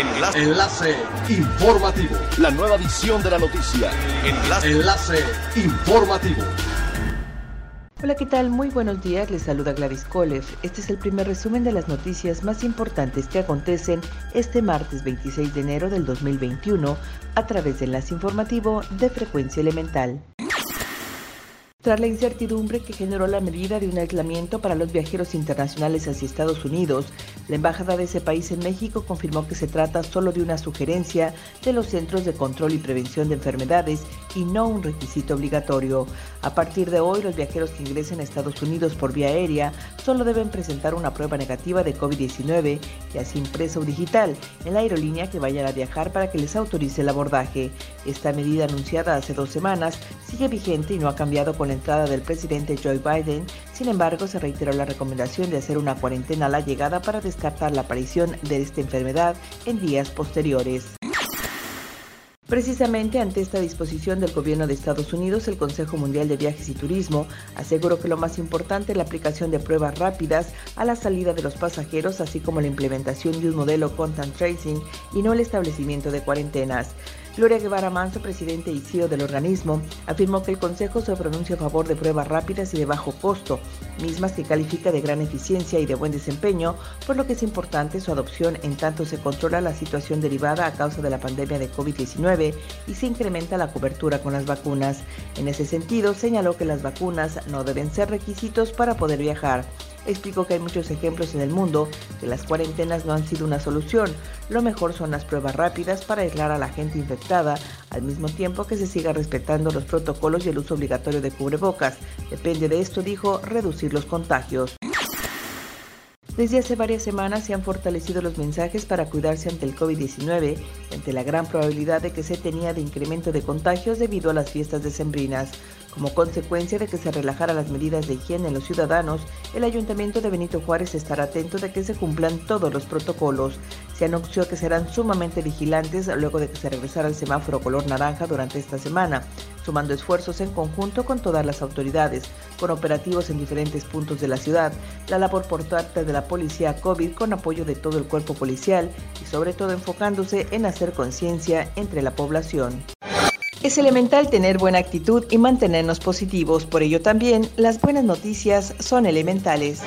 Enlace. Enlace informativo. La nueva edición de la noticia. Enlace. Enlace informativo. Hola, ¿qué tal? Muy buenos días, les saluda Gladys Kolev. Este es el primer resumen de las noticias más importantes que acontecen este martes 26 de enero del 2021 a través de Enlace Informativo de Frecuencia Elemental. Tras la incertidumbre que generó la medida de un aislamiento para los viajeros internacionales hacia Estados Unidos, la embajada de ese país en México confirmó que se trata solo de una sugerencia de los Centros de Control y Prevención de Enfermedades y no un requisito obligatorio. A partir de hoy, los viajeros que ingresen a Estados Unidos por vía aérea solo deben presentar una prueba negativa de COVID-19, ya sea impresa o digital, en la aerolínea que vayan a viajar para que les autorice el abordaje. Esta medida anunciada hace dos semanas sigue vigente y no ha cambiado con la entrada del presidente Joe Biden, sin embargo se reiteró la recomendación de hacer una cuarentena a la llegada para descartar la aparición de esta enfermedad en días posteriores. Precisamente ante esta disposición del gobierno de Estados Unidos, el Consejo Mundial de Viajes y Turismo aseguró que lo más importante es la aplicación de pruebas rápidas a la salida de los pasajeros, así como la implementación de un modelo contact tracing y no el establecimiento de cuarentenas. Gloria Guevara Manso, presidente y CEO del organismo, afirmó que el Consejo se pronuncia a favor de pruebas rápidas y de bajo costo, mismas que califica de gran eficiencia y de buen desempeño, por lo que es importante su adopción en tanto se controla la situación derivada a causa de la pandemia de COVID-19 y se incrementa la cobertura con las vacunas. En ese sentido, señaló que las vacunas no deben ser requisitos para poder viajar explicó que hay muchos ejemplos en el mundo que las cuarentenas no han sido una solución. Lo mejor son las pruebas rápidas para aislar a la gente infectada, al mismo tiempo que se siga respetando los protocolos y el uso obligatorio de cubrebocas. Depende de esto, dijo, reducir los contagios. Desde hace varias semanas se han fortalecido los mensajes para cuidarse ante el COVID-19, ante la gran probabilidad de que se tenía de incremento de contagios debido a las fiestas decembrinas. Como consecuencia de que se relajaran las medidas de higiene en los ciudadanos, el Ayuntamiento de Benito Juárez estará atento de que se cumplan todos los protocolos. Se anunció que serán sumamente vigilantes luego de que se regresara el semáforo color naranja durante esta semana, sumando esfuerzos en conjunto con todas las autoridades, con operativos en diferentes puntos de la ciudad, la labor por parte de la policía COVID con apoyo de todo el cuerpo policial y sobre todo enfocándose en hacer conciencia entre la población. Es elemental tener buena actitud y mantenernos positivos, por ello también las buenas noticias son elementales.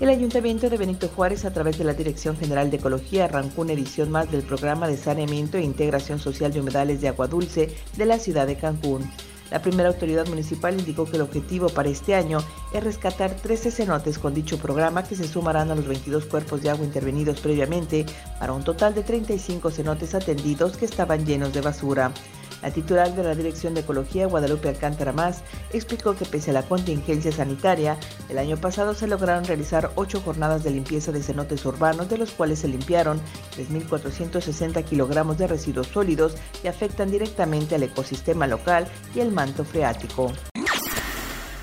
El Ayuntamiento de Benito Juárez, a través de la Dirección General de Ecología, arrancó una edición más del programa de saneamiento e integración social de humedales de agua dulce de la ciudad de Cancún. La primera autoridad municipal indicó que el objetivo para este año es rescatar 13 cenotes con dicho programa que se sumarán a los 22 cuerpos de agua intervenidos previamente para un total de 35 cenotes atendidos que estaban llenos de basura. La titular de la Dirección de Ecología, Guadalupe Alcántara Más, explicó que pese a la contingencia sanitaria, el año pasado se lograron realizar ocho jornadas de limpieza de cenotes urbanos, de los cuales se limpiaron 3.460 kilogramos de residuos sólidos que afectan directamente al ecosistema local y el manto freático.